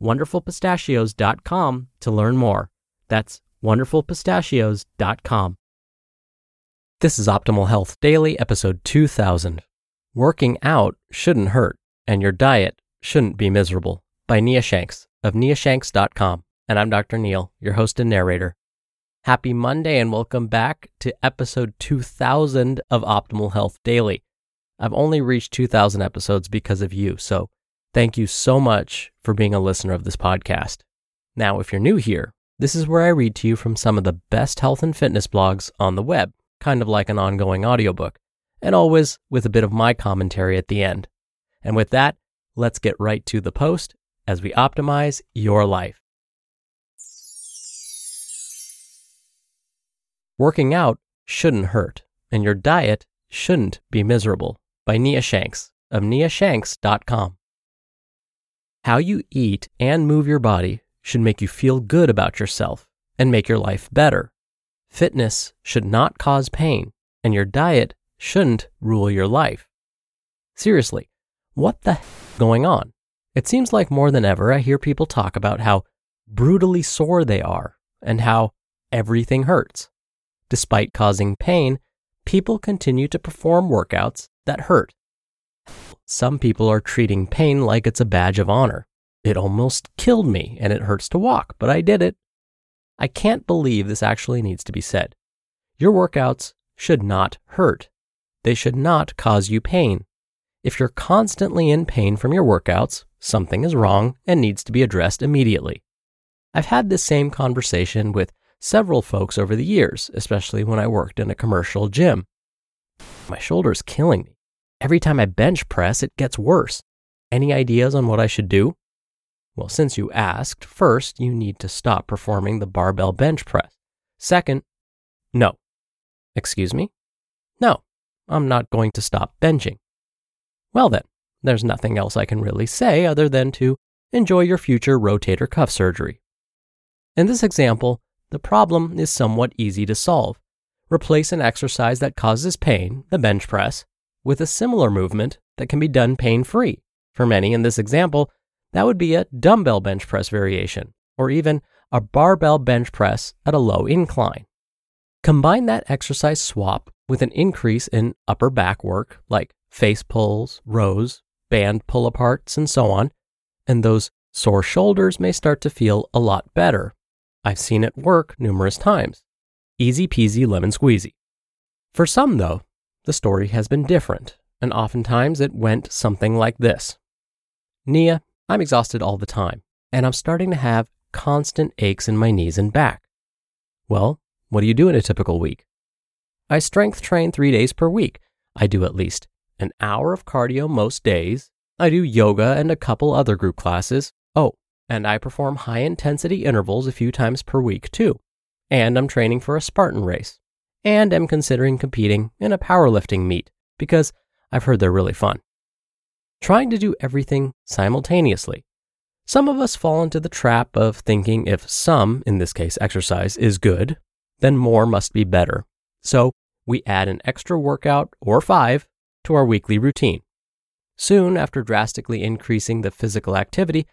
wonderfulpistachios.com to learn more. That's wonderfulpistachios.com. This is Optimal Health Daily, episode 2000. Working out shouldn't hurt, and your diet shouldn't be miserable, by Nia Shanks of niashanks.com. And I'm Dr. Neal, your host and narrator. Happy Monday, and welcome back to episode 2000 of Optimal Health Daily. I've only reached 2000 episodes because of you, so thank you so much for being a listener of this podcast. Now, if you're new here, this is where I read to you from some of the best health and fitness blogs on the web, kind of like an ongoing audiobook, and always with a bit of my commentary at the end. And with that, let's get right to the post as we optimize your life. Working out shouldn't hurt, and your diet shouldn't be miserable by Nia Shanks of niashanks.com. How you eat and move your body should make you feel good about yourself and make your life better. Fitness should not cause pain, and your diet shouldn't rule your life. Seriously, what the heck going on? It seems like more than ever I hear people talk about how brutally sore they are and how everything hurts. Despite causing pain, people continue to perform workouts that hurt. Some people are treating pain like it's a badge of honor. It almost killed me and it hurts to walk, but I did it. I can't believe this actually needs to be said. Your workouts should not hurt. They should not cause you pain. If you're constantly in pain from your workouts, something is wrong and needs to be addressed immediately. I've had this same conversation with several folks over the years, especially when I worked in a commercial gym. My shoulder's killing me. Every time I bench press, it gets worse. Any ideas on what I should do? Well, since you asked, first, you need to stop performing the barbell bench press. Second, no. Excuse me? No, I'm not going to stop benching. Well, then, there's nothing else I can really say other than to enjoy your future rotator cuff surgery. In this example, the problem is somewhat easy to solve. Replace an exercise that causes pain, the bench press, with a similar movement that can be done pain free. For many in this example, that would be a dumbbell bench press variation, or even a barbell bench press at a low incline. Combine that exercise swap with an increase in upper back work like face pulls, rows, band pull aparts, and so on, and those sore shoulders may start to feel a lot better. I've seen it work numerous times. Easy peasy lemon squeezy. For some, though, the story has been different, and oftentimes it went something like this Nia, I'm exhausted all the time, and I'm starting to have constant aches in my knees and back. Well, what do you do in a typical week? I strength train three days per week. I do at least an hour of cardio most days. I do yoga and a couple other group classes. Oh, and I perform high intensity intervals a few times per week too. And I'm training for a Spartan race. And am considering competing in a powerlifting meet because I've heard they're really fun trying to do everything simultaneously. Some of us fall into the trap of thinking if some, in this case exercise, is good, then more must be better. So we add an extra workout or five to our weekly routine. Soon after drastically increasing the physical activity,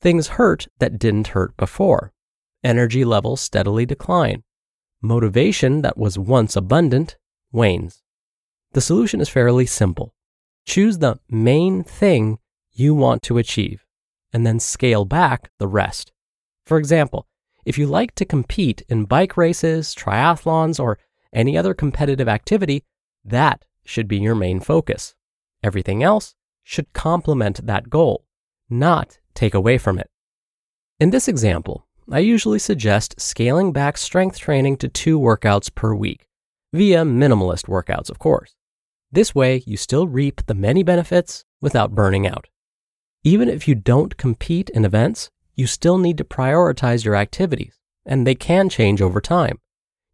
things hurt that didn't hurt before. Energy levels steadily decline. Motivation that was once abundant wanes. The solution is fairly simple. Choose the main thing you want to achieve and then scale back the rest. For example, If you like to compete in bike races, triathlons, or any other competitive activity, that should be your main focus. Everything else should complement that goal, not take away from it. In this example, I usually suggest scaling back strength training to two workouts per week, via minimalist workouts, of course. This way, you still reap the many benefits without burning out. Even if you don't compete in events, you still need to prioritize your activities, and they can change over time.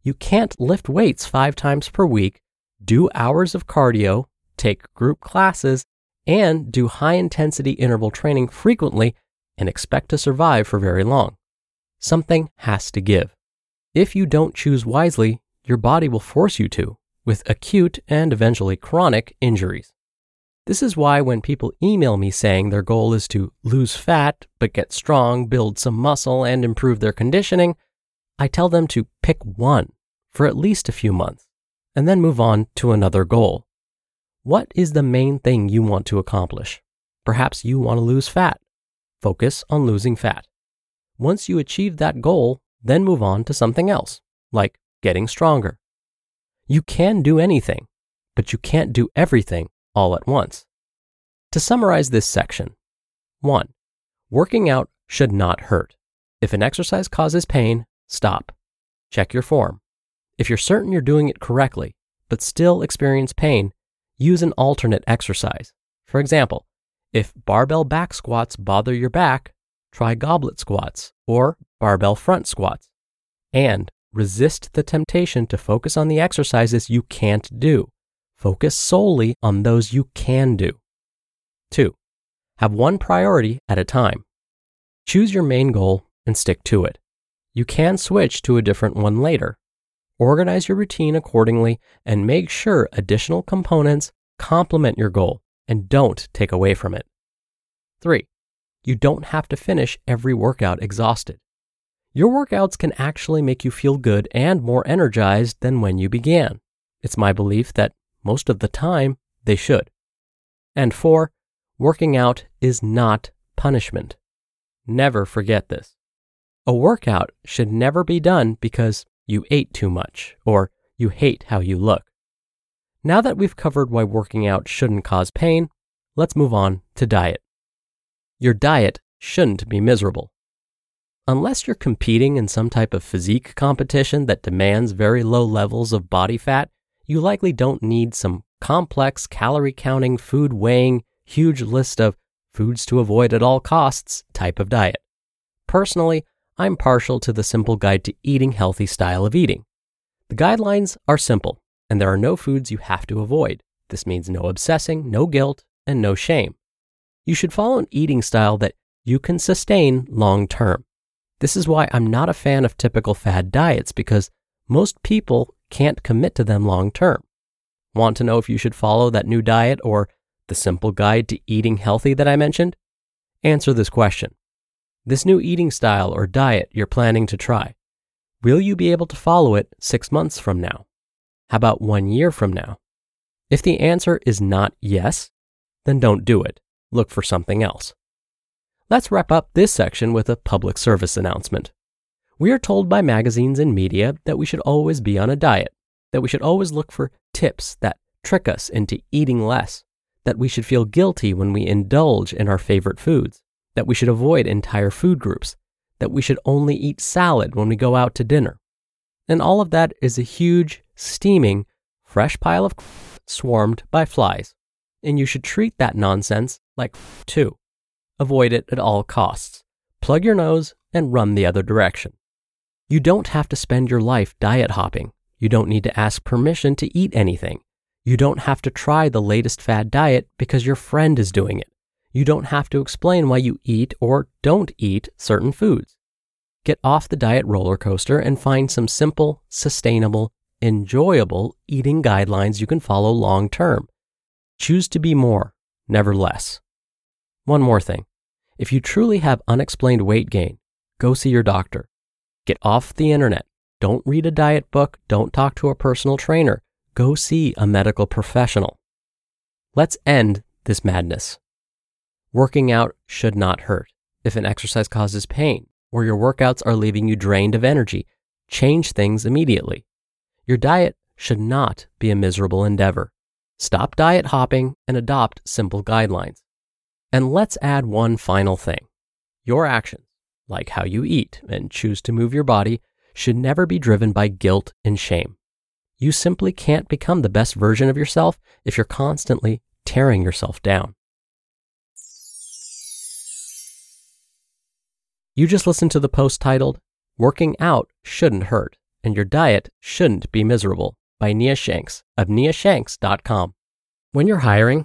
You can't lift weights five times per week, do hours of cardio, take group classes, and do high intensity interval training frequently and expect to survive for very long. Something has to give. If you don't choose wisely, your body will force you to, with acute and eventually chronic injuries. This is why when people email me saying their goal is to lose fat, but get strong, build some muscle, and improve their conditioning, I tell them to pick one for at least a few months and then move on to another goal. What is the main thing you want to accomplish? Perhaps you want to lose fat. Focus on losing fat. Once you achieve that goal, then move on to something else, like getting stronger. You can do anything, but you can't do everything all at once. To summarize this section 1. Working out should not hurt. If an exercise causes pain, stop. Check your form. If you're certain you're doing it correctly, but still experience pain, use an alternate exercise. For example, if barbell back squats bother your back, try goblet squats or barbell front squats. And resist the temptation to focus on the exercises you can't do. Focus solely on those you can do. 2. Have one priority at a time. Choose your main goal and stick to it. You can switch to a different one later. Organize your routine accordingly and make sure additional components complement your goal and don't take away from it. 3. You don't have to finish every workout exhausted. Your workouts can actually make you feel good and more energized than when you began. It's my belief that most of the time they should. And 4. Working out is not punishment. Never forget this. A workout should never be done because you ate too much or you hate how you look. Now that we've covered why working out shouldn't cause pain, let's move on to diet. Your diet shouldn't be miserable. Unless you're competing in some type of physique competition that demands very low levels of body fat, you likely don't need some complex calorie counting, food weighing, huge list of foods to avoid at all costs type of diet. Personally, I'm partial to the simple guide to eating healthy style of eating. The guidelines are simple and there are no foods you have to avoid. This means no obsessing, no guilt, and no shame. You should follow an eating style that you can sustain long term. This is why I'm not a fan of typical fad diets because most people can't commit to them long term. Want to know if you should follow that new diet or the simple guide to eating healthy that I mentioned? Answer this question. This new eating style or diet you're planning to try, will you be able to follow it six months from now? How about one year from now? If the answer is not yes, then don't do it. Look for something else. Let's wrap up this section with a public service announcement. We are told by magazines and media that we should always be on a diet, that we should always look for tips that trick us into eating less, that we should feel guilty when we indulge in our favorite foods, that we should avoid entire food groups, that we should only eat salad when we go out to dinner. And all of that is a huge, steaming, fresh pile of swarmed by flies. And you should treat that nonsense like 2. Avoid it at all costs. Plug your nose and run the other direction. You don't have to spend your life diet hopping. You don't need to ask permission to eat anything. You don't have to try the latest fad diet because your friend is doing it. You don't have to explain why you eat or don't eat certain foods. Get off the diet roller coaster and find some simple, sustainable, enjoyable eating guidelines you can follow long term. Choose to be more, never less. One more thing. If you truly have unexplained weight gain, go see your doctor. Get off the internet. Don't read a diet book. Don't talk to a personal trainer. Go see a medical professional. Let's end this madness. Working out should not hurt. If an exercise causes pain, or your workouts are leaving you drained of energy, change things immediately. Your diet should not be a miserable endeavor. Stop diet hopping and adopt simple guidelines. And let's add one final thing. Your actions, like how you eat and choose to move your body, should never be driven by guilt and shame. You simply can't become the best version of yourself if you're constantly tearing yourself down. You just listened to the post titled, Working Out Shouldn't Hurt and Your Diet Shouldn't Be Miserable by Nia Shanks of niashanks.com. When you're hiring,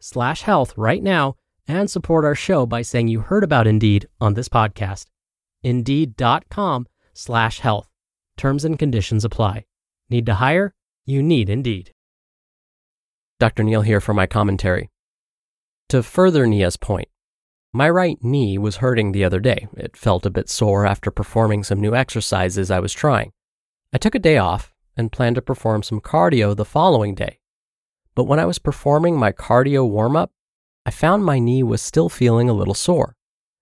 slash health right now and support our show by saying you heard about Indeed on this podcast. Indeed.com slash health. Terms and conditions apply. Need to hire? You need Indeed. Dr. Neal here for my commentary. To further Nia's point, my right knee was hurting the other day. It felt a bit sore after performing some new exercises I was trying. I took a day off and planned to perform some cardio the following day. But when I was performing my cardio warm up, I found my knee was still feeling a little sore.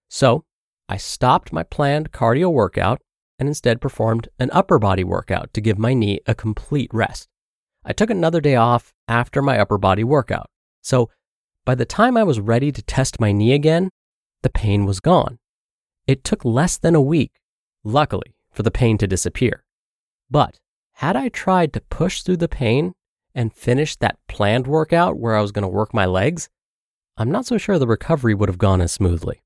So I stopped my planned cardio workout and instead performed an upper body workout to give my knee a complete rest. I took another day off after my upper body workout. So by the time I was ready to test my knee again, the pain was gone. It took less than a week, luckily, for the pain to disappear. But had I tried to push through the pain and finish that planned workout where I was going to work my legs, I'm not so sure the recovery would have gone as smoothly.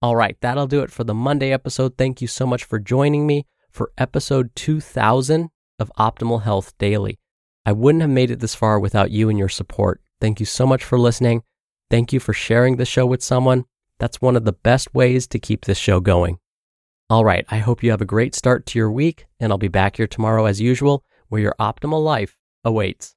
All right, that'll do it for the Monday episode. Thank you so much for joining me for episode 2000 of Optimal Health Daily. I wouldn't have made it this far without you and your support. Thank you so much for listening. Thank you for sharing the show with someone. That's one of the best ways to keep this show going. All right, I hope you have a great start to your week, and I'll be back here tomorrow as usual, where your optimal life awaits.